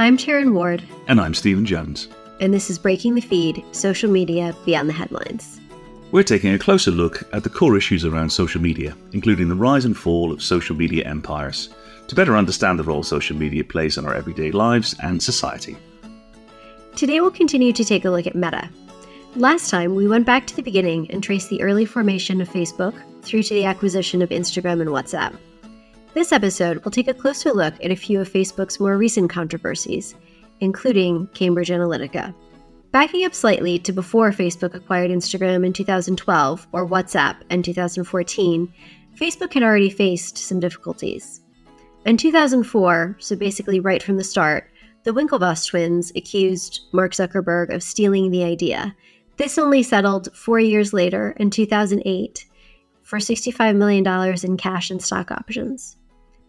I'm Taryn Ward. And I'm Stephen Jones. And this is Breaking the Feed Social Media Beyond the Headlines. We're taking a closer look at the core issues around social media, including the rise and fall of social media empires, to better understand the role social media plays in our everyday lives and society. Today we'll continue to take a look at Meta. Last time, we went back to the beginning and traced the early formation of Facebook through to the acquisition of Instagram and WhatsApp. This episode will take a closer look at a few of Facebook's more recent controversies, including Cambridge Analytica. Backing up slightly to before Facebook acquired Instagram in 2012 or WhatsApp in 2014, Facebook had already faced some difficulties. In 2004, so basically right from the start, the Winklevoss twins accused Mark Zuckerberg of stealing the idea. This only settled four years later in 2008 for $65 million in cash and stock options.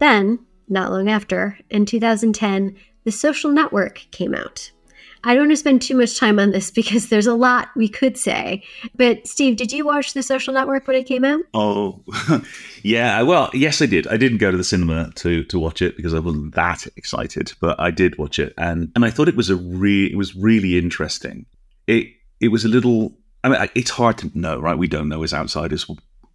Then, not long after, in 2010, The Social Network came out. I don't want to spend too much time on this because there's a lot we could say. But Steve, did you watch The Social Network when it came out? Oh, yeah. Well, yes, I did. I didn't go to the cinema to to watch it because I wasn't that excited, but I did watch it, and and I thought it was a re- it was really interesting. It it was a little. I mean, it's hard to know, right? We don't know as outsiders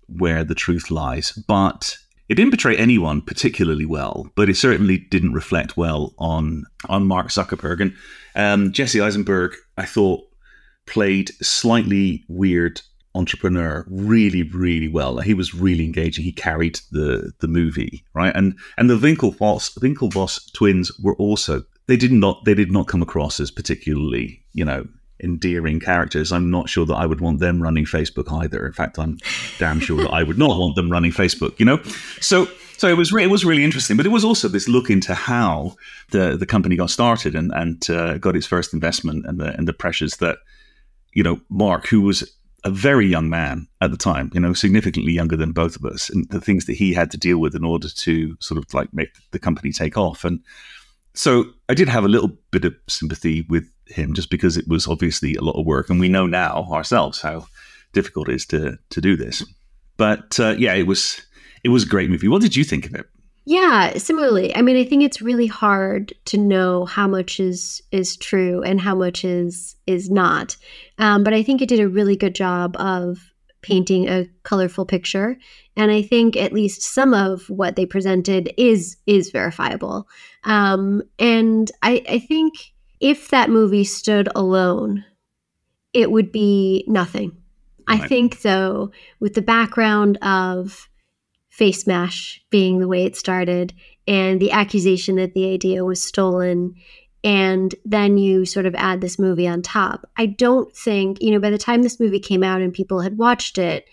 where the truth lies, but it didn't portray anyone particularly well, but it certainly didn't reflect well on on Mark Zuckerberg and um, Jesse Eisenberg. I thought played slightly weird entrepreneur really really well. He was really engaging. He carried the the movie right, and and the Winklevoss Winklevoss twins were also they did not they did not come across as particularly you know endearing characters. I'm not sure that I would want them running Facebook either. In fact, I'm damn sure that I would not want them running Facebook. You know, so so it was re- it was really interesting, but it was also this look into how the the company got started and and uh, got its first investment and the and the pressures that you know Mark, who was a very young man at the time, you know, significantly younger than both of us, and the things that he had to deal with in order to sort of like make the company take off and so I did have a little bit of sympathy with him just because it was obviously a lot of work, and we know now ourselves how difficult it is to to do this. But uh, yeah, it was it was a great movie. What did you think of it? Yeah, similarly. I mean, I think it's really hard to know how much is is true and how much is is not. Um, but I think it did a really good job of painting a colorful picture and i think at least some of what they presented is is verifiable um, and I, I think if that movie stood alone it would be nothing right. i think though with the background of Facemash being the way it started and the accusation that the idea was stolen and then you sort of add this movie on top. I don't think, you know, by the time this movie came out and people had watched it,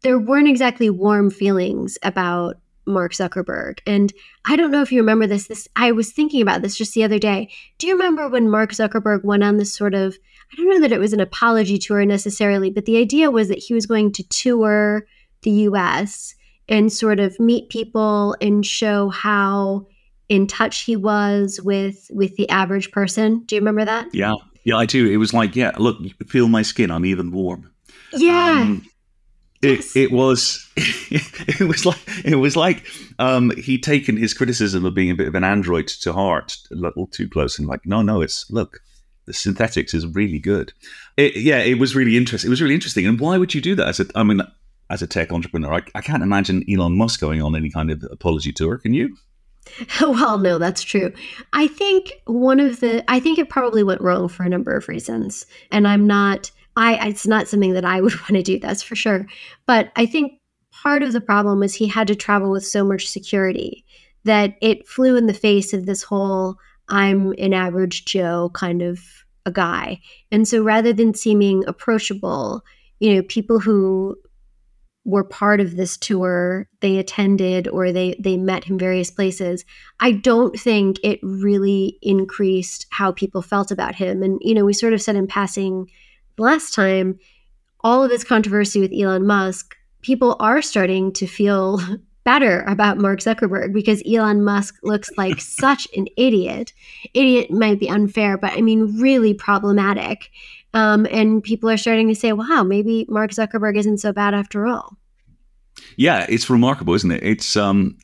there weren't exactly warm feelings about Mark Zuckerberg. And I don't know if you remember this. This I was thinking about this just the other day. Do you remember when Mark Zuckerberg went on this sort of I don't know that it was an apology tour necessarily, but the idea was that he was going to tour the US and sort of meet people and show how in touch he was with with the average person. Do you remember that? Yeah, yeah, I do. It was like, yeah, look, feel my skin. I'm even warm. Yeah. Um, yes. it was it was like it was like um, he'd taken his criticism of being a bit of an android to heart a little too close and like no no it's look the synthetics is really good it, yeah it was really interesting it was really interesting and why would you do that as a I mean as a tech entrepreneur I, I can't imagine Elon Musk going on any kind of apology tour can you well, no, that's true. I think one of the, I think it probably went wrong for a number of reasons. And I'm not, I, it's not something that I would want to do, that's for sure. But I think part of the problem was he had to travel with so much security that it flew in the face of this whole, I'm an average Joe kind of a guy. And so rather than seeming approachable, you know, people who were part of this tour they attended or they they met him various places i don't think it really increased how people felt about him and you know we sort of said in passing last time all of this controversy with elon musk people are starting to feel better about mark zuckerberg because elon musk looks like such an idiot idiot might be unfair but i mean really problematic um, and people are starting to say, wow, maybe Mark Zuckerberg isn't so bad after all. Yeah, it's remarkable, isn't it? It's um,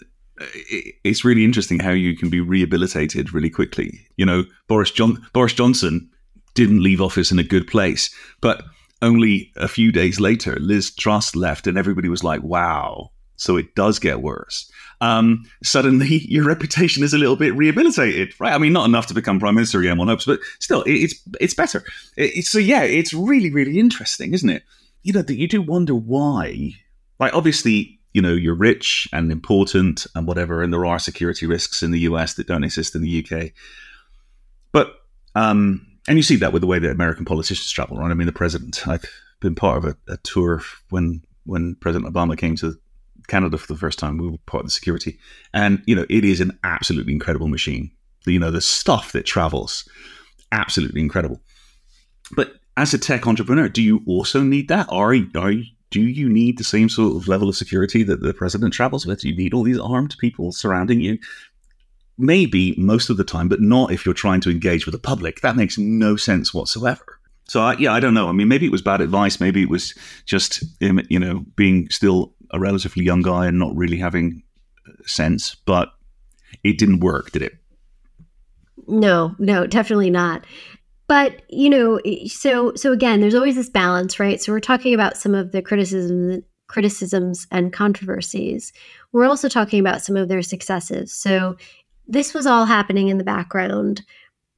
it's really interesting how you can be rehabilitated really quickly. You know, Boris John Boris Johnson didn't leave office in a good place, but only a few days later, Liz Truss left, and everybody was like, "Wow." So it does get worse. Um, suddenly, your reputation is a little bit rehabilitated, right? I mean, not enough to become prime minister again, one hopes, but still, it's it's better. It, so yeah, it's really really interesting, isn't it? You know, that you do wonder why. Like, obviously, you know, you're rich and important and whatever, and there are security risks in the US that don't exist in the UK. But um, and you see that with the way that American politicians travel, right? I mean, the president. I've been part of a, a tour when when President Obama came to Canada for the first time. We were part of the security, and you know, it is an absolutely incredible machine. You know, the stuff that travels, absolutely incredible. But as a tech entrepreneur, do you also need that? Are are do you need the same sort of level of security that the president travels with? Do you need all these armed people surrounding you? Maybe most of the time, but not if you're trying to engage with the public. That makes no sense whatsoever. So I, yeah, I don't know. I mean, maybe it was bad advice. Maybe it was just um, you know being still a relatively young guy and not really having uh, sense. But it didn't work, did it? No, no, definitely not but you know so so again there's always this balance right so we're talking about some of the criticisms criticisms and controversies we're also talking about some of their successes so this was all happening in the background.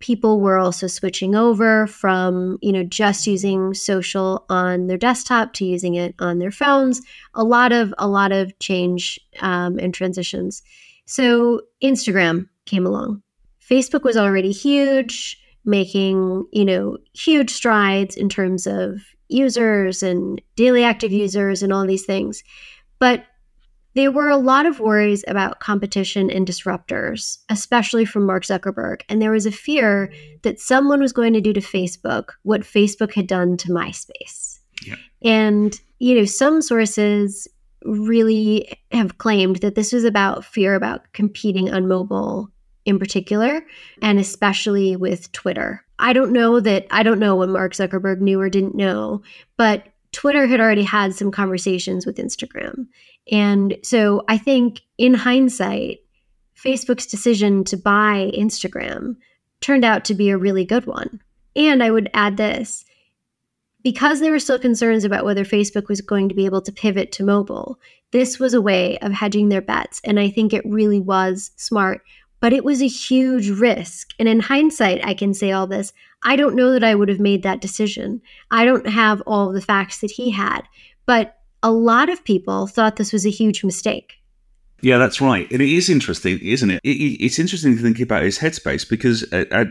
People were also switching over from you know just using social on their desktop to using it on their phones. A lot of a lot of change um, and transitions. So instagram came along. Facebook was already huge making, you know, huge strides in terms of users and daily active users and all these things. But there were a lot of worries about competition and disruptors, especially from Mark Zuckerberg. And there was a fear that someone was going to do to Facebook what Facebook had done to MySpace. Yeah. And, you know, some sources really have claimed that this was about fear about competing on mobile in particular, and especially with Twitter. I don't know that, I don't know what Mark Zuckerberg knew or didn't know, but Twitter had already had some conversations with Instagram. And so I think in hindsight, Facebook's decision to buy Instagram turned out to be a really good one. And I would add this because there were still concerns about whether Facebook was going to be able to pivot to mobile, this was a way of hedging their bets. And I think it really was smart but it was a huge risk. And in hindsight, I can say all this. I don't know that I would have made that decision. I don't have all the facts that he had, but a lot of people thought this was a huge mistake. Yeah, that's right. And it is interesting, isn't it? It's interesting to think about his headspace because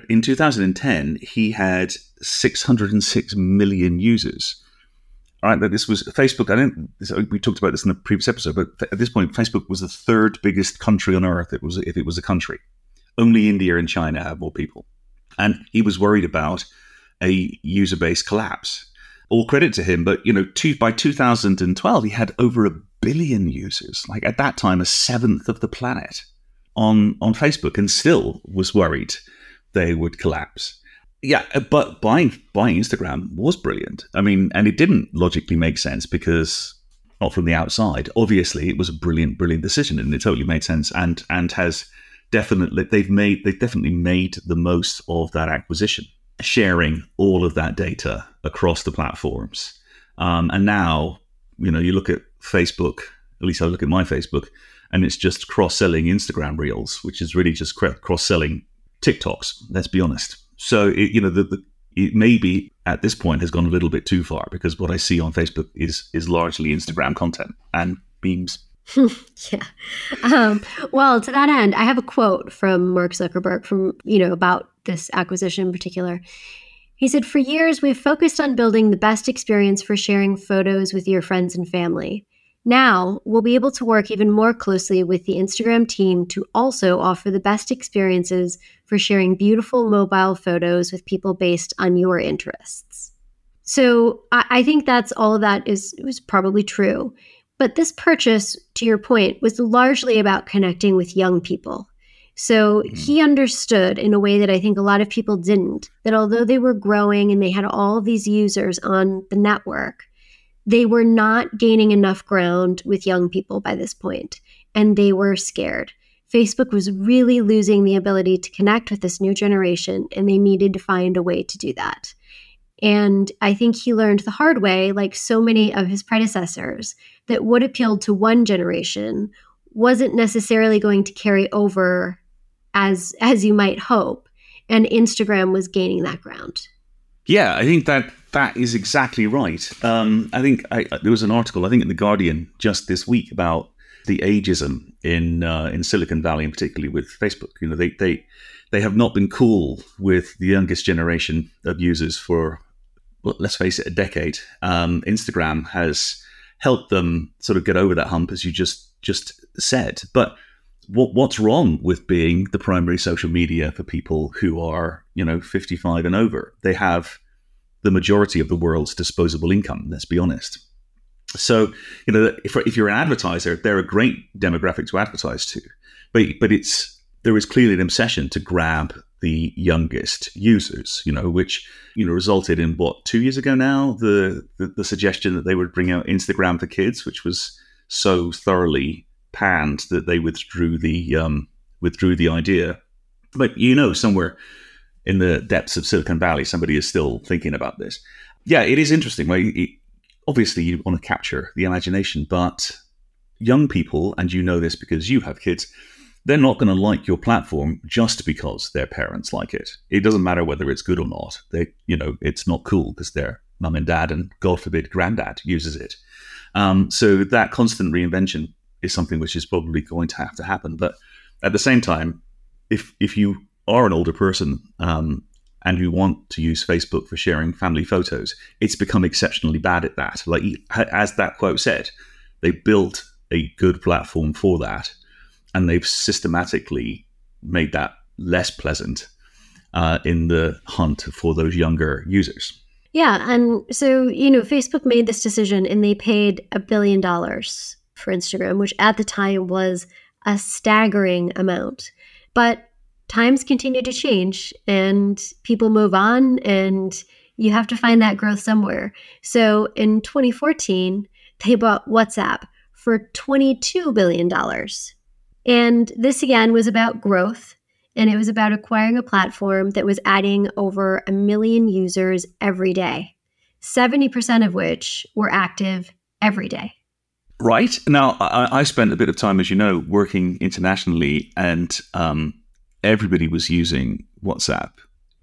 in 2010, he had 606 million users. All right, that this was Facebook. I don't. We talked about this in the previous episode, but at this point, Facebook was the third biggest country on earth. It was if it was a country. Only India and China have more people, and he was worried about a user base collapse. All credit to him, but you know, two, by 2012, he had over a billion users. Like at that time, a seventh of the planet on on Facebook, and still was worried they would collapse yeah, uh, but buying buying Instagram was brilliant. I mean, and it didn't logically make sense because not from the outside. Obviously, it was a brilliant, brilliant decision, and it totally made sense. And and has definitely they've made they've definitely made the most of that acquisition, sharing all of that data across the platforms. Um, and now, you know, you look at Facebook. At least I look at my Facebook, and it's just cross selling Instagram Reels, which is really just cross selling TikToks. Let's be honest. So it, you know the, the it maybe at this point has gone a little bit too far because what I see on Facebook is is largely Instagram content and memes. yeah. Um, well, to that end, I have a quote from Mark Zuckerberg from you know about this acquisition in particular. He said, "For years, we've focused on building the best experience for sharing photos with your friends and family. Now, we'll be able to work even more closely with the Instagram team to also offer the best experiences for sharing beautiful mobile photos with people based on your interests. So, I, I think that's all of that is was probably true. But this purchase, to your point, was largely about connecting with young people. So mm-hmm. he understood in a way that I think a lot of people didn't that although they were growing and they had all these users on the network, they were not gaining enough ground with young people by this point, and they were scared. Facebook was really losing the ability to connect with this new generation, and they needed to find a way to do that. And I think he learned the hard way, like so many of his predecessors, that what appealed to one generation wasn't necessarily going to carry over as as you might hope. And Instagram was gaining that ground. Yeah, I think that that is exactly right. Um, I think I, there was an article, I think in the Guardian, just this week about the ageism in uh, in Silicon Valley, and particularly with Facebook. You know, they they they have not been cool with the youngest generation of users for, well, let's face it, a decade. Um, Instagram has helped them sort of get over that hump, as you just just said. But what what's wrong with being the primary social media for people who are you know 55 and over? They have the majority of the world's disposable income. Let's be honest. So, you know, if, if you're an advertiser, they're a great demographic to advertise to, but but it's there is clearly an obsession to grab the youngest users, you know, which you know resulted in what two years ago now the the, the suggestion that they would bring out Instagram for kids, which was so thoroughly panned that they withdrew the um, withdrew the idea. But you know, somewhere in the depths of Silicon Valley, somebody is still thinking about this. Yeah, it is interesting. Right? It, obviously you want to capture the imagination, but young people, and you know this because you have kids, they're not going to like your platform just because their parents like it. It doesn't matter whether it's good or not. They, you know, it's not cool because their mum and dad and God forbid granddad uses it. Um, so that constant reinvention is something which is probably going to have to happen. But at the same time, if if you are an older person um, and who want to use Facebook for sharing family photos, it's become exceptionally bad at that. Like as that quote said, they built a good platform for that, and they've systematically made that less pleasant uh, in the hunt for those younger users. Yeah, and so you know, Facebook made this decision, and they paid a billion dollars for Instagram, which at the time was a staggering amount. But times continue to change and people move on and you have to find that growth somewhere. So in 2014, they bought WhatsApp for $22 billion. And this again was about growth and it was about acquiring a platform that was adding over a million users every day, 70% of which were active every day. Right. Now, I, I spent a bit of time, as you know, working internationally and um, everybody was using WhatsApp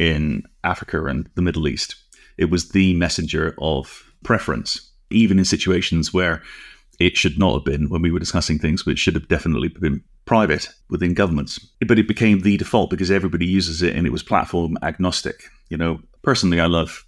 in Africa and the Middle East. It was the messenger of preference, even in situations where it should not have been when we were discussing things which should have definitely been private within governments. But it became the default because everybody uses it and it was platform agnostic. You know, personally, I love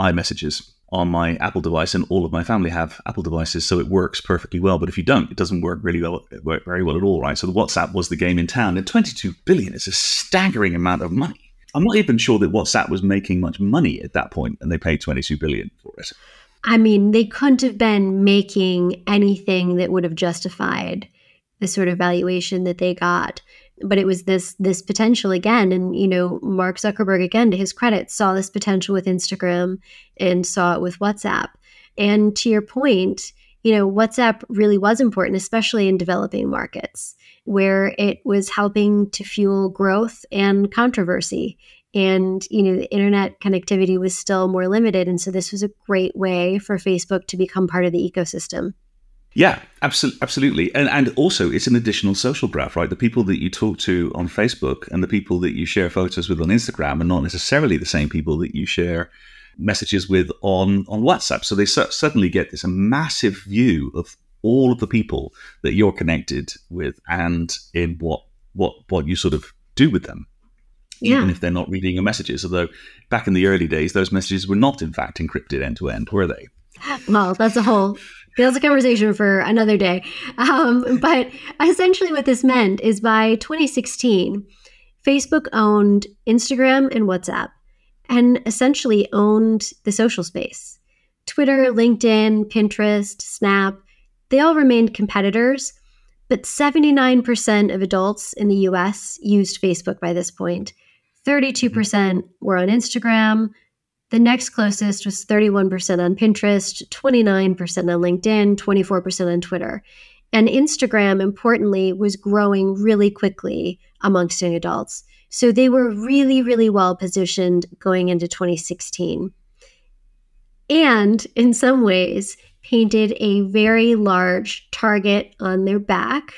iMessages on my Apple device, and all of my family have Apple devices, so it works perfectly well. But if you don't, it doesn't work really well, work very well at all, right? So the WhatsApp was the game in town, and 22 billion is a staggering amount of money. I'm not even sure that WhatsApp was making much money at that point, and they paid 22 billion for it. I mean, they couldn't have been making anything that would have justified the sort of valuation that they got but it was this this potential again and you know mark zuckerberg again to his credit saw this potential with instagram and saw it with whatsapp. And to your point you know whatsapp really was important especially in developing markets where it was helping to fuel growth and controversy. And you know the internet connectivity was still more limited and so this was a great way for facebook to become part of the ecosystem yeah, absolutely, absolutely, and and also it's an additional social graph, right? The people that you talk to on Facebook and the people that you share photos with on Instagram are not necessarily the same people that you share messages with on on WhatsApp. So they suddenly get this a massive view of all of the people that you're connected with and in what what what you sort of do with them. Yeah. Even if they're not reading your messages, although back in the early days, those messages were not, in fact, encrypted end to end, were they? Well, that's a whole that's a conversation for another day. Um, but essentially, what this meant is by 2016, Facebook owned Instagram and WhatsApp and essentially owned the social space. Twitter, LinkedIn, Pinterest, Snap, they all remained competitors, but 79% of adults in the US used Facebook by this point. 32% were on Instagram, the next closest was 31% on Pinterest, 29% on LinkedIn, 24% on Twitter. And Instagram, importantly, was growing really quickly amongst young adults. So they were really, really well positioned going into 2016. And in some ways, painted a very large target on their back.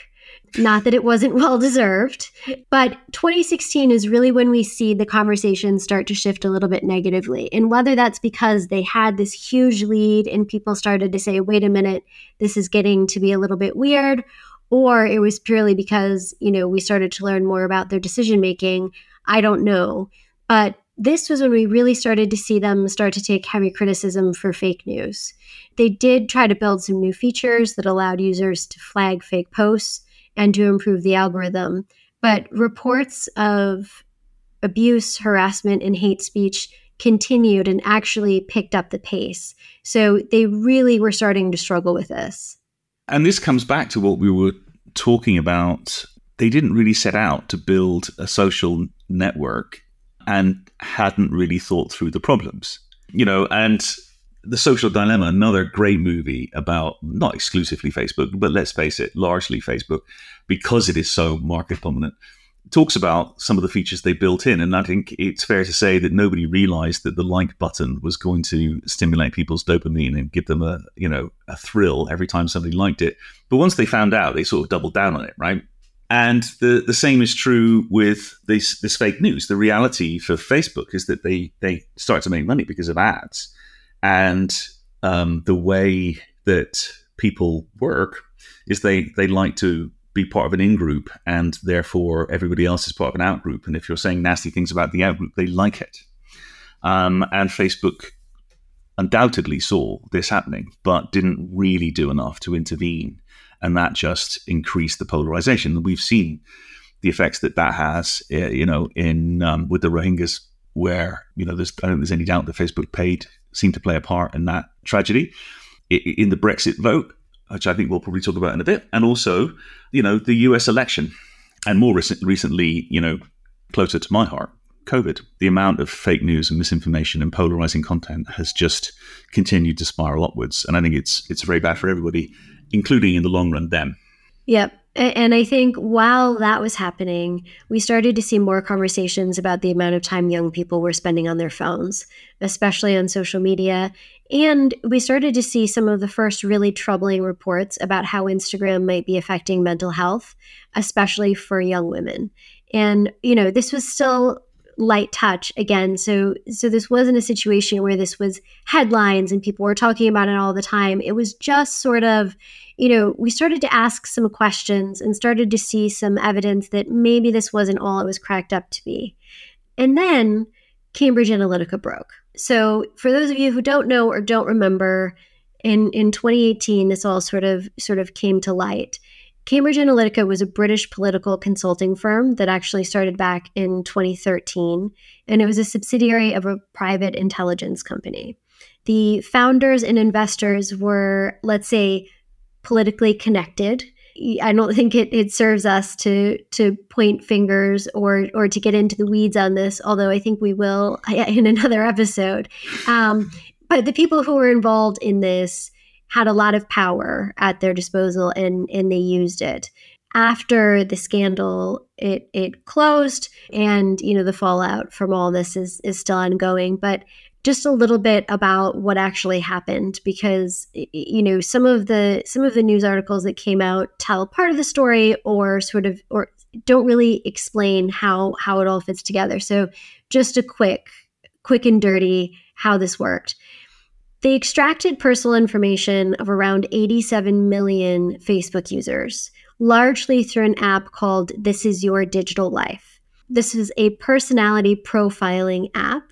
Not that it wasn't well deserved, but 2016 is really when we see the conversation start to shift a little bit negatively. And whether that's because they had this huge lead and people started to say, wait a minute, this is getting to be a little bit weird, or it was purely because, you know, we started to learn more about their decision making. I don't know. But this was when we really started to see them start to take heavy criticism for fake news. They did try to build some new features that allowed users to flag fake posts and to improve the algorithm. But reports of abuse, harassment, and hate speech continued and actually picked up the pace. So they really were starting to struggle with this. And this comes back to what we were talking about. They didn't really set out to build a social network and hadn't really thought through the problems. You know, and The Social Dilemma, another great movie about not exclusively Facebook, but let's face it, largely Facebook, because it is so market dominant, talks about some of the features they built in. And I think it's fair to say that nobody realized that the like button was going to stimulate people's dopamine and give them a, you know, a thrill every time somebody liked it. But once they found out, they sort of doubled down on it, right? And the, the same is true with this, this fake news. The reality for Facebook is that they, they start to make money because of ads. And um, the way that people work is they, they like to be part of an in group, and therefore everybody else is part of an out group. And if you're saying nasty things about the out group, they like it. Um, and Facebook undoubtedly saw this happening, but didn't really do enough to intervene and that just increased the polarization. We've seen the effects that that has, eh, you know, in um, with the Rohingyas, where you know, there's I don't think there's any doubt that Facebook paid seemed to play a part in that tragedy. In the Brexit vote, which I think we'll probably talk about in a bit, and also, you know, the U.S. election, and more recent, recently, you know, closer to my heart, COVID. The amount of fake news and misinformation and polarizing content has just continued to spiral upwards, and I think it's it's very bad for everybody including in the long run them. Yep. And I think while that was happening, we started to see more conversations about the amount of time young people were spending on their phones, especially on social media. And we started to see some of the first really troubling reports about how Instagram might be affecting mental health, especially for young women. And, you know, this was still light touch again so so this wasn't a situation where this was headlines and people were talking about it all the time it was just sort of you know we started to ask some questions and started to see some evidence that maybe this wasn't all it was cracked up to be. And then cambridge analytica broke. So for those of you who don't know or don't remember in in 2018 this all sort of sort of came to light. Cambridge Analytica was a British political consulting firm that actually started back in 2013, and it was a subsidiary of a private intelligence company. The founders and investors were, let's say, politically connected. I don't think it, it serves us to to point fingers or or to get into the weeds on this, although I think we will in another episode. Um, but the people who were involved in this had a lot of power at their disposal and and they used it after the scandal it it closed and you know the fallout from all this is is still ongoing but just a little bit about what actually happened because you know some of the some of the news articles that came out tell part of the story or sort of or don't really explain how how it all fits together so just a quick quick and dirty how this worked they extracted personal information of around 87 million Facebook users, largely through an app called This Is Your Digital Life. This is a personality profiling app.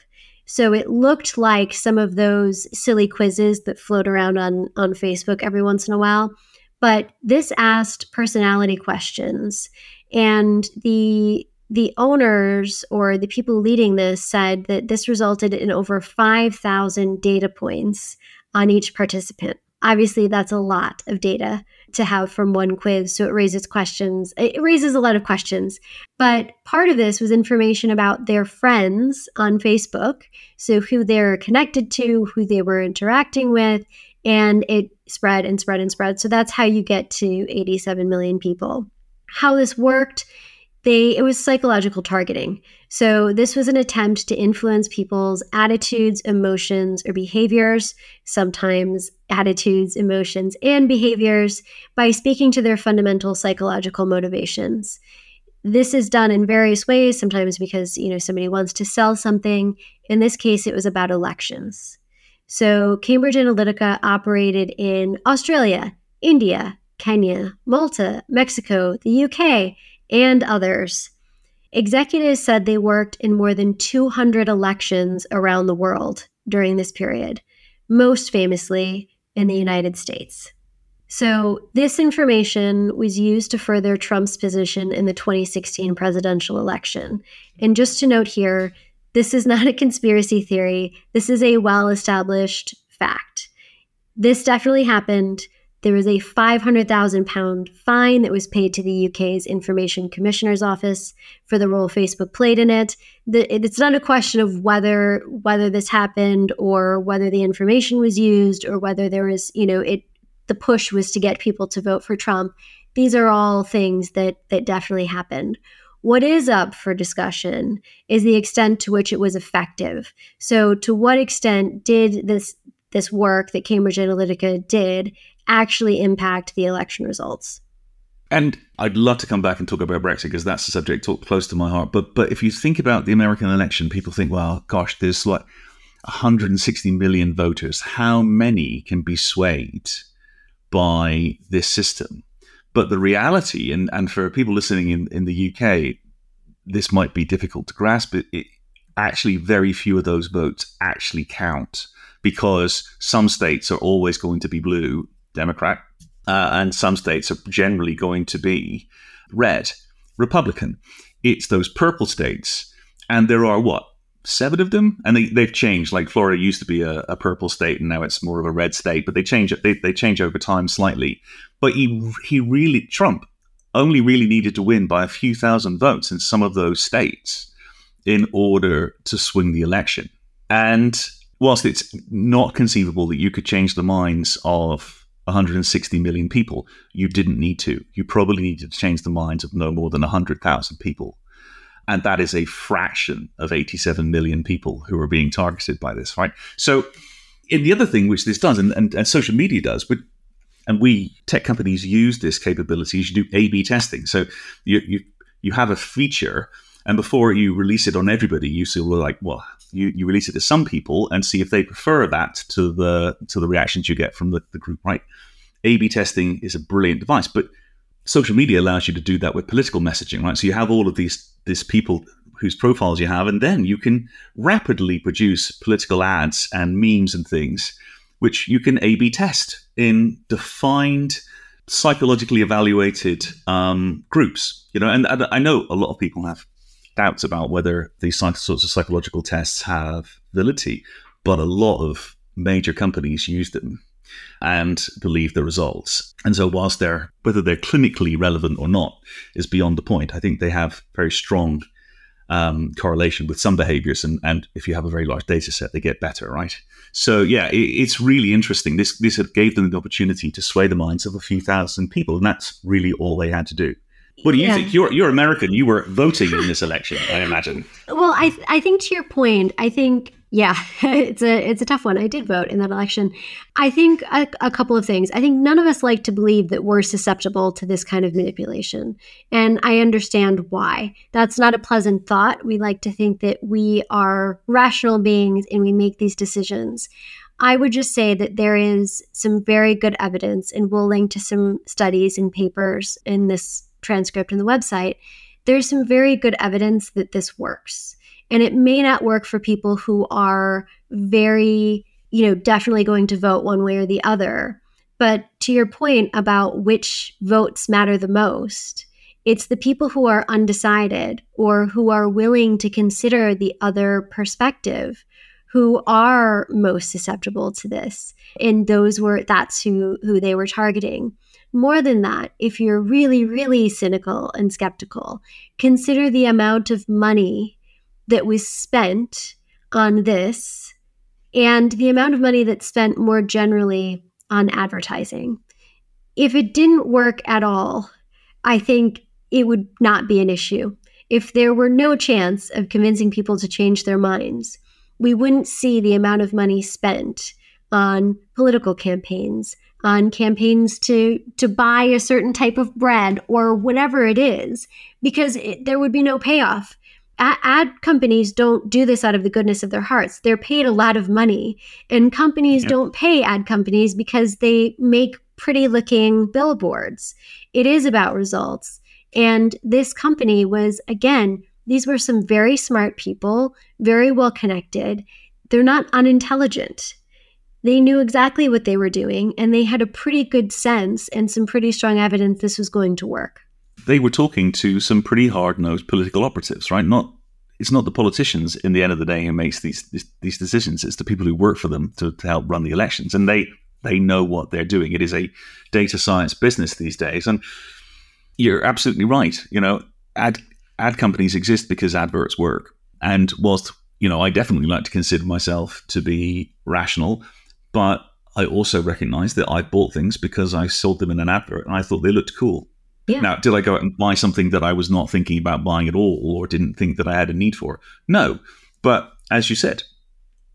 So it looked like some of those silly quizzes that float around on, on Facebook every once in a while. But this asked personality questions. And the the owners or the people leading this said that this resulted in over 5,000 data points on each participant. Obviously, that's a lot of data to have from one quiz. So it raises questions. It raises a lot of questions. But part of this was information about their friends on Facebook. So who they're connected to, who they were interacting with, and it spread and spread and spread. So that's how you get to 87 million people. How this worked, they it was psychological targeting. So this was an attempt to influence people's attitudes, emotions, or behaviors, sometimes attitudes, emotions, and behaviors by speaking to their fundamental psychological motivations. This is done in various ways, sometimes because, you know, somebody wants to sell something. In this case, it was about elections. So Cambridge Analytica operated in Australia, India, Kenya, Malta, Mexico, the UK, and others. Executives said they worked in more than 200 elections around the world during this period, most famously in the United States. So, this information was used to further Trump's position in the 2016 presidential election. And just to note here, this is not a conspiracy theory, this is a well established fact. This definitely happened. There was a £500,000 fine that was paid to the UK's Information Commissioner's Office for the role Facebook played in it. The, it's not a question of whether whether this happened or whether the information was used or whether there was, you know, it the push was to get people to vote for Trump. These are all things that that definitely happened. What is up for discussion is the extent to which it was effective. So, to what extent did this this work that Cambridge Analytica did actually impact the election results. And I'd love to come back and talk about Brexit because that's a subject talk close to my heart. But but if you think about the American election, people think, well, gosh, there's like 160 million voters. How many can be swayed by this system? But the reality, and, and for people listening in, in the UK, this might be difficult to grasp. It, it actually very few of those votes actually count because some states are always going to be blue Democrat, uh, and some states are generally going to be red, Republican. It's those purple states, and there are what seven of them, and they, they've changed. Like Florida used to be a, a purple state, and now it's more of a red state. But they change it. They, they change over time slightly. But he he really Trump only really needed to win by a few thousand votes in some of those states in order to swing the election. And whilst it's not conceivable that you could change the minds of 160 million people. You didn't need to. You probably needed to change the minds of no more than 100,000 people. And that is a fraction of 87 million people who are being targeted by this, right? So, in the other thing which this does, and, and, and social media does, but and we tech companies use this capability, is you do A/B testing. So you you you have a feature, and before you release it on everybody, you say, well, like, well, you, you release it to some people and see if they prefer that to the to the reactions you get from the, the group, right? A B testing is a brilliant device, but social media allows you to do that with political messaging, right? So you have all of these these people whose profiles you have, and then you can rapidly produce political ads and memes and things, which you can A B test in defined, psychologically evaluated um, groups. You know, and I know a lot of people have doubts about whether these sorts of psychological tests have validity, but a lot of major companies use them and believe the results. And so, whilst they're whether they're clinically relevant or not is beyond the point. I think they have very strong um, correlation with some behaviors, and, and if you have a very large data set, they get better, right? So, yeah, it, it's really interesting. This this gave them the opportunity to sway the minds of a few thousand people, and that's really all they had to do. What do you yeah. think? You're you're American. You were voting in this election, I imagine. Well, I I think to your point, I think yeah, it's a it's a tough one. I did vote in that election. I think a, a, couple of things. I think none of us like to believe that we're susceptible to this kind of manipulation, and I understand why. That's not a pleasant thought. We like to think that we are rational beings and we make these decisions. I would just say that there is some very good evidence, and we'll link to some studies and papers in this transcript in the website, there's some very good evidence that this works. And it may not work for people who are very, you know, definitely going to vote one way or the other. But to your point about which votes matter the most, it's the people who are undecided or who are willing to consider the other perspective who are most susceptible to this. And those were that's who who they were targeting. More than that, if you're really, really cynical and skeptical, consider the amount of money that was spent on this and the amount of money that's spent more generally on advertising. If it didn't work at all, I think it would not be an issue. If there were no chance of convincing people to change their minds, we wouldn't see the amount of money spent on political campaigns, on campaigns to to buy a certain type of bread or whatever it is, because it, there would be no payoff. Ad companies don't do this out of the goodness of their hearts. They're paid a lot of money, and companies yeah. don't pay ad companies because they make pretty looking billboards. It is about results. And this company was, again, these were some very smart people, very well connected. They're not unintelligent. They knew exactly what they were doing, and they had a pretty good sense and some pretty strong evidence this was going to work. They were talking to some pretty hard-nosed political operatives, right? Not it's not the politicians in the end of the day who makes these these, decisions. It's the people who work for them to, to help run the elections, and they they know what they're doing. It is a data science business these days, and you're absolutely right. You know, ad ad companies exist because adverts work. And whilst, you know, I definitely like to consider myself to be rational, but I also recognize that I bought things because I sold them in an advert and I thought they looked cool. Yeah. Now, did I go out and buy something that I was not thinking about buying at all or didn't think that I had a need for? No. But as you said,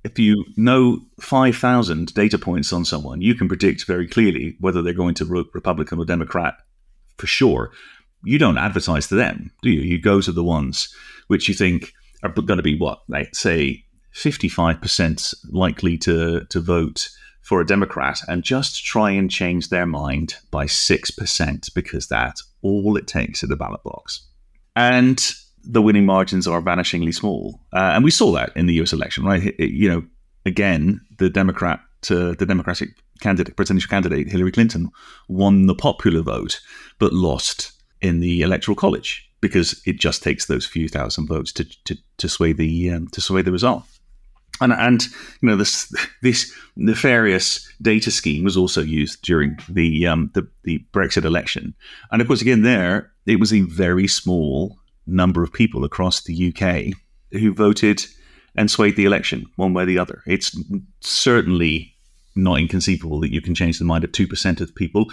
if you know 5,000 data points on someone, you can predict very clearly whether they're going to vote Republican or Democrat for sure you don't advertise to them, do you? You go to the ones which you think are going to be what, like say, fifty-five percent likely to to vote for a Democrat, and just try and change their mind by six percent because that's all it takes at the ballot box, and the winning margins are vanishingly small. Uh, and we saw that in the U.S. election, right? It, you know, again, the Democrat, uh, the Democratic candidate, presidential candidate Hillary Clinton, won the popular vote, but lost in the electoral college because it just takes those few thousand votes to to, to sway the um, to sway the result. And, and you know this this nefarious data scheme was also used during the, um, the the Brexit election, and of course again there it was a very small number of people across the UK who voted and swayed the election one way or the other. It's certainly not inconceivable that you can change the mind of two percent of people,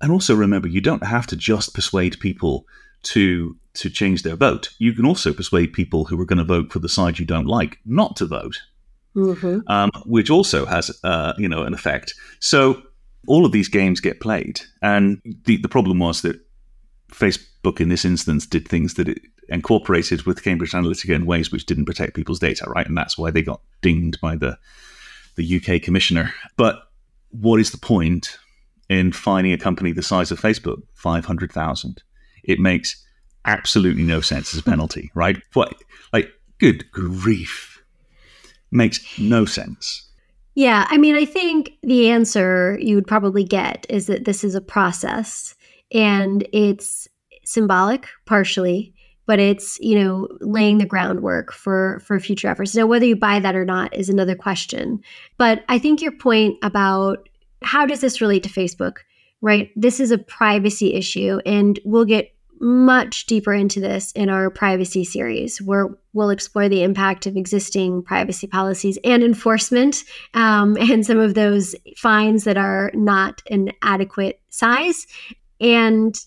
and also remember, you don't have to just persuade people to to change their vote. You can also persuade people who are going to vote for the side you don't like not to vote, mm-hmm. um, which also has uh, you know an effect. So all of these games get played, and the the problem was that Facebook in this instance did things that it incorporated with Cambridge Analytica in ways which didn't protect people's data, right? And that's why they got dinged by the the UK commissioner. But what is the point in finding a company the size of Facebook, 500,000. It makes absolutely no sense as a penalty, right? What, like, good grief. Makes no sense. Yeah, I mean, I think the answer you would probably get is that this is a process and it's symbolic partially, but it's, you know, laying the groundwork for for future efforts. Now whether you buy that or not is another question. But I think your point about how does this relate to Facebook? Right? This is a privacy issue, and we'll get much deeper into this in our privacy series, where we'll explore the impact of existing privacy policies and enforcement, um, and some of those fines that are not an adequate size, and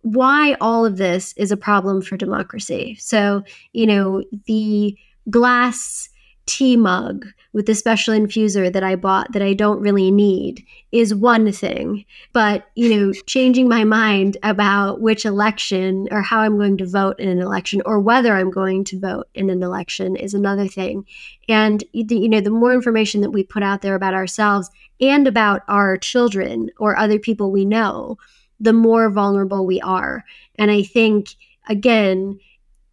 why all of this is a problem for democracy. So, you know, the glass tea mug with the special infuser that I bought that I don't really need is one thing. But, you know, changing my mind about which election or how I'm going to vote in an election or whether I'm going to vote in an election is another thing. And, you know, the more information that we put out there about ourselves and about our children or other people we know, the more vulnerable we are. And I think, again,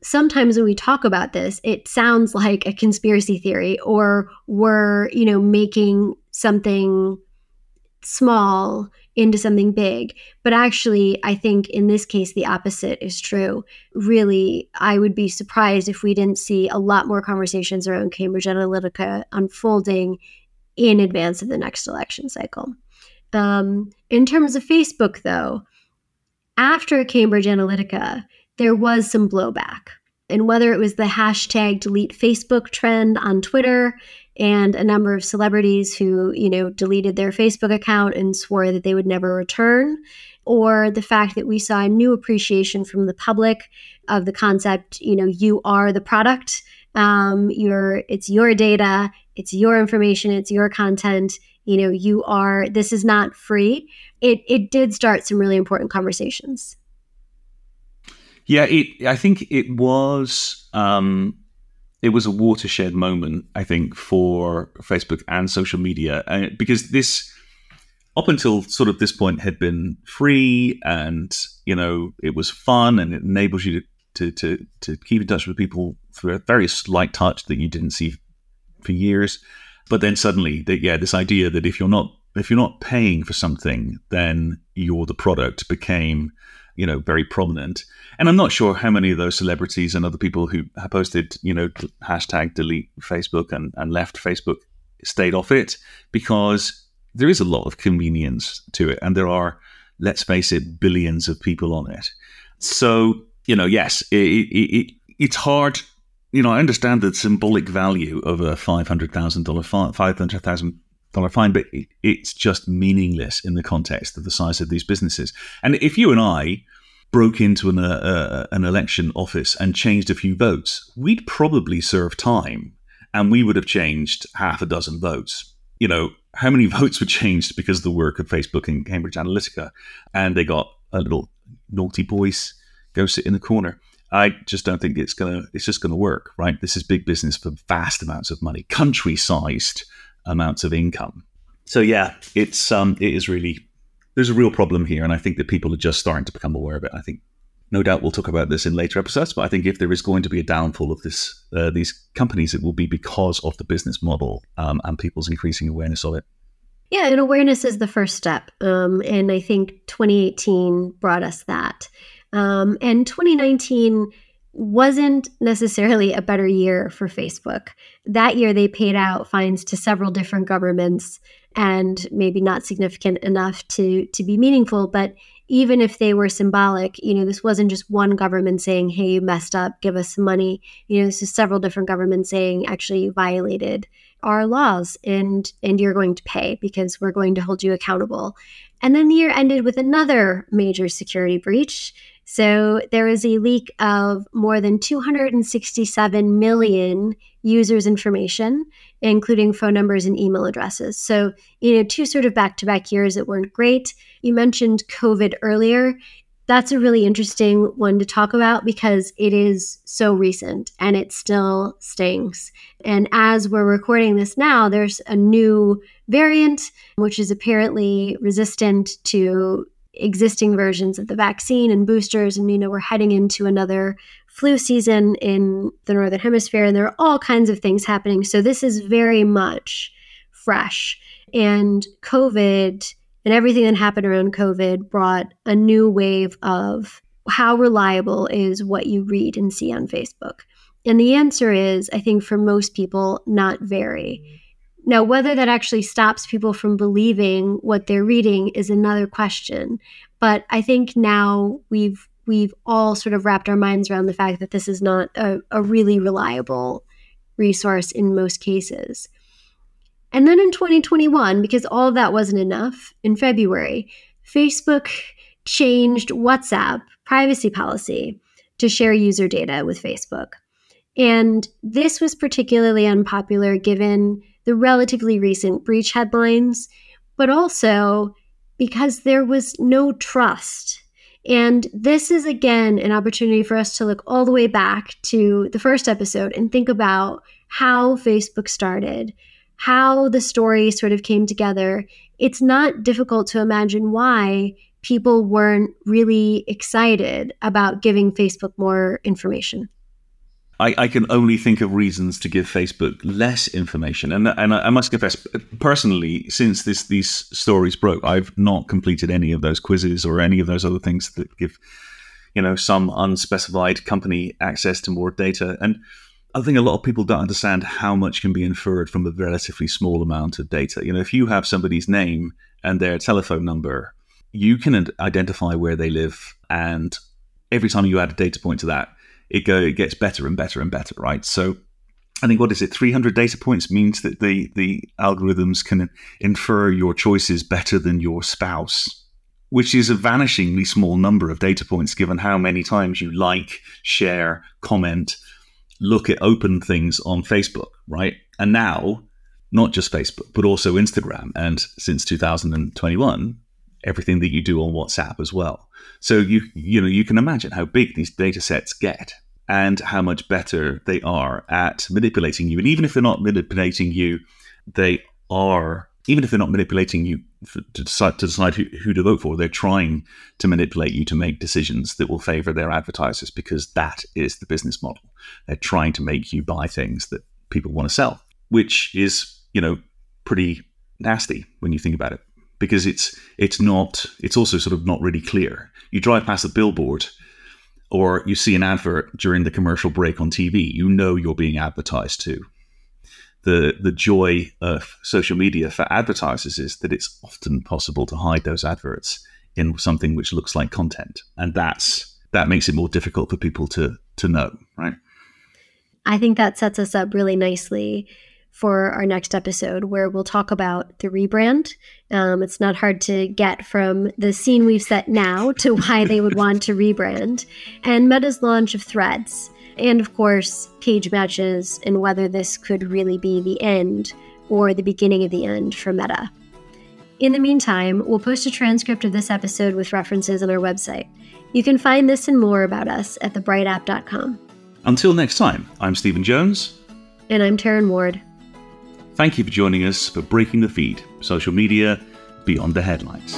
sometimes when we talk about this, it sounds like a conspiracy theory or we're, you know, making something small into something big. But actually, I think in this case, the opposite is true. Really, I would be surprised if we didn't see a lot more conversations around Cambridge Analytica unfolding in advance of the next election cycle. Um, in terms of Facebook, though, after Cambridge Analytica, there was some blowback. And whether it was the hashtag delete Facebook trend on Twitter, and a number of celebrities who, you know, deleted their Facebook account and swore that they would never return, or the fact that we saw a new appreciation from the public of the concept, you know, you are the product. Um, your it's your data, it's your information, it's your content. You know, you are this is not free. It it did start some really important conversations. Yeah, it. I think it was. Um, it was a watershed moment, I think, for Facebook and social media, uh, because this, up until sort of this point, had been free, and you know, it was fun, and it enables you to to to, to keep in touch with people through a very slight touch that you didn't see for years. But then suddenly, that yeah, this idea that if you're not if you're not paying for something, then you're the product became you know, very prominent. And I'm not sure how many of those celebrities and other people who have posted, you know, hashtag delete Facebook and, and left Facebook stayed off it because there is a lot of convenience to it. And there are, let's face it, billions of people on it. So, you know, yes, it, it, it, it's hard. You know, I understand the symbolic value of a $500,000, $500,000 fine, but it's just meaningless in the context of the size of these businesses. And if you and I broke into an, uh, uh, an election office and changed a few votes, we'd probably serve time and we would have changed half a dozen votes. You know, how many votes were changed because of the work of Facebook and Cambridge Analytica? And they got a little naughty boys go sit in the corner. I just don't think it's gonna. It's just gonna work, right? This is big business for vast amounts of money, country-sized amounts of income. So yeah, it's um, it is really there's a real problem here, and I think that people are just starting to become aware of it. I think, no doubt, we'll talk about this in later episodes. But I think if there is going to be a downfall of this uh, these companies, it will be because of the business model um, and people's increasing awareness of it. Yeah, and awareness is the first step, um, and I think 2018 brought us that, um, and 2019 wasn't necessarily a better year for Facebook. That year, they paid out fines to several different governments, and maybe not significant enough to to be meaningful. But even if they were symbolic, you know, this wasn't just one government saying, "Hey, you messed up, give us some money." You know, this is several different governments saying, "Actually, you violated our laws, and and you're going to pay because we're going to hold you accountable." And then the year ended with another major security breach so there is a leak of more than 267 million users' information, including phone numbers and email addresses. So, you know, two sort of back to back years that weren't great. You mentioned COVID earlier. That's a really interesting one to talk about because it is so recent and it still stings. And as we're recording this now, there's a new variant, which is apparently resistant to existing versions of the vaccine and boosters. And, you know, we're heading into another flu season in the Northern Hemisphere, and there are all kinds of things happening. So this is very much fresh. And COVID and everything that happened around COVID brought a new wave of how reliable is what you read and see on Facebook. And the answer is, I think, for most people, not very. Now, whether that actually stops people from believing what they're reading is another question. But I think now we've we've all sort of wrapped our minds around the fact that this is not a, a really reliable resource in most cases. And then in 2021, because all of that wasn't enough, in February, Facebook changed WhatsApp privacy policy to share user data with Facebook. And this was particularly unpopular given the relatively recent breach headlines, but also because there was no trust. And this is again an opportunity for us to look all the way back to the first episode and think about how Facebook started, how the story sort of came together. It's not difficult to imagine why people weren't really excited about giving Facebook more information. I, I, can only think of reasons to give Facebook less information. And and I, must confess, personally, since this these stories broke, I've not completed any of those quizzes or any of those other things that give, you know, some unspecified company access to more data. And I think a lot of people don't understand how much can be inferred from a relatively small amount of data. You know, if you have somebody's name and their telephone number, you can identify where they live, and every time you add a data point to that it go it gets better and better and better, right? So I think what is it, 300 data points means that the the algorithms can infer your choices better than your spouse, which is a vanishingly small number of data points given how many times you like, share, comment, look at open things on Facebook, right? And now, not just Facebook, but also Instagram, and since 2021, everything that you do on WhatsApp as well. So you you know you can imagine how big these data sets get and how much better they are at manipulating you. And even if they're not manipulating you, they are even if they're not manipulating you to decide to decide who, who to vote for, they're trying to manipulate you to make decisions that will favor their advertisers because that is the business model. They're trying to make you buy things that people want to sell, which is you know pretty nasty when you think about it because it's it's not it's also sort of not really clear. You drive past a billboard or you see an advert during the commercial break on TV, you know you're being advertised to. The the joy of social media for advertisers is that it's often possible to hide those adverts in something which looks like content. And that's that makes it more difficult for people to to know, right? I think that sets us up really nicely for our next episode, where we'll talk about the rebrand. Um, it's not hard to get from the scene we've set now to why they would want to rebrand, and Meta's launch of Threads, and of course, page matches, and whether this could really be the end or the beginning of the end for Meta. In the meantime, we'll post a transcript of this episode with references on our website. You can find this and more about us at thebrightapp.com. Until next time, I'm Stephen Jones. And I'm Taryn Ward. Thank you for joining us for Breaking the Feed, social media beyond the headlines.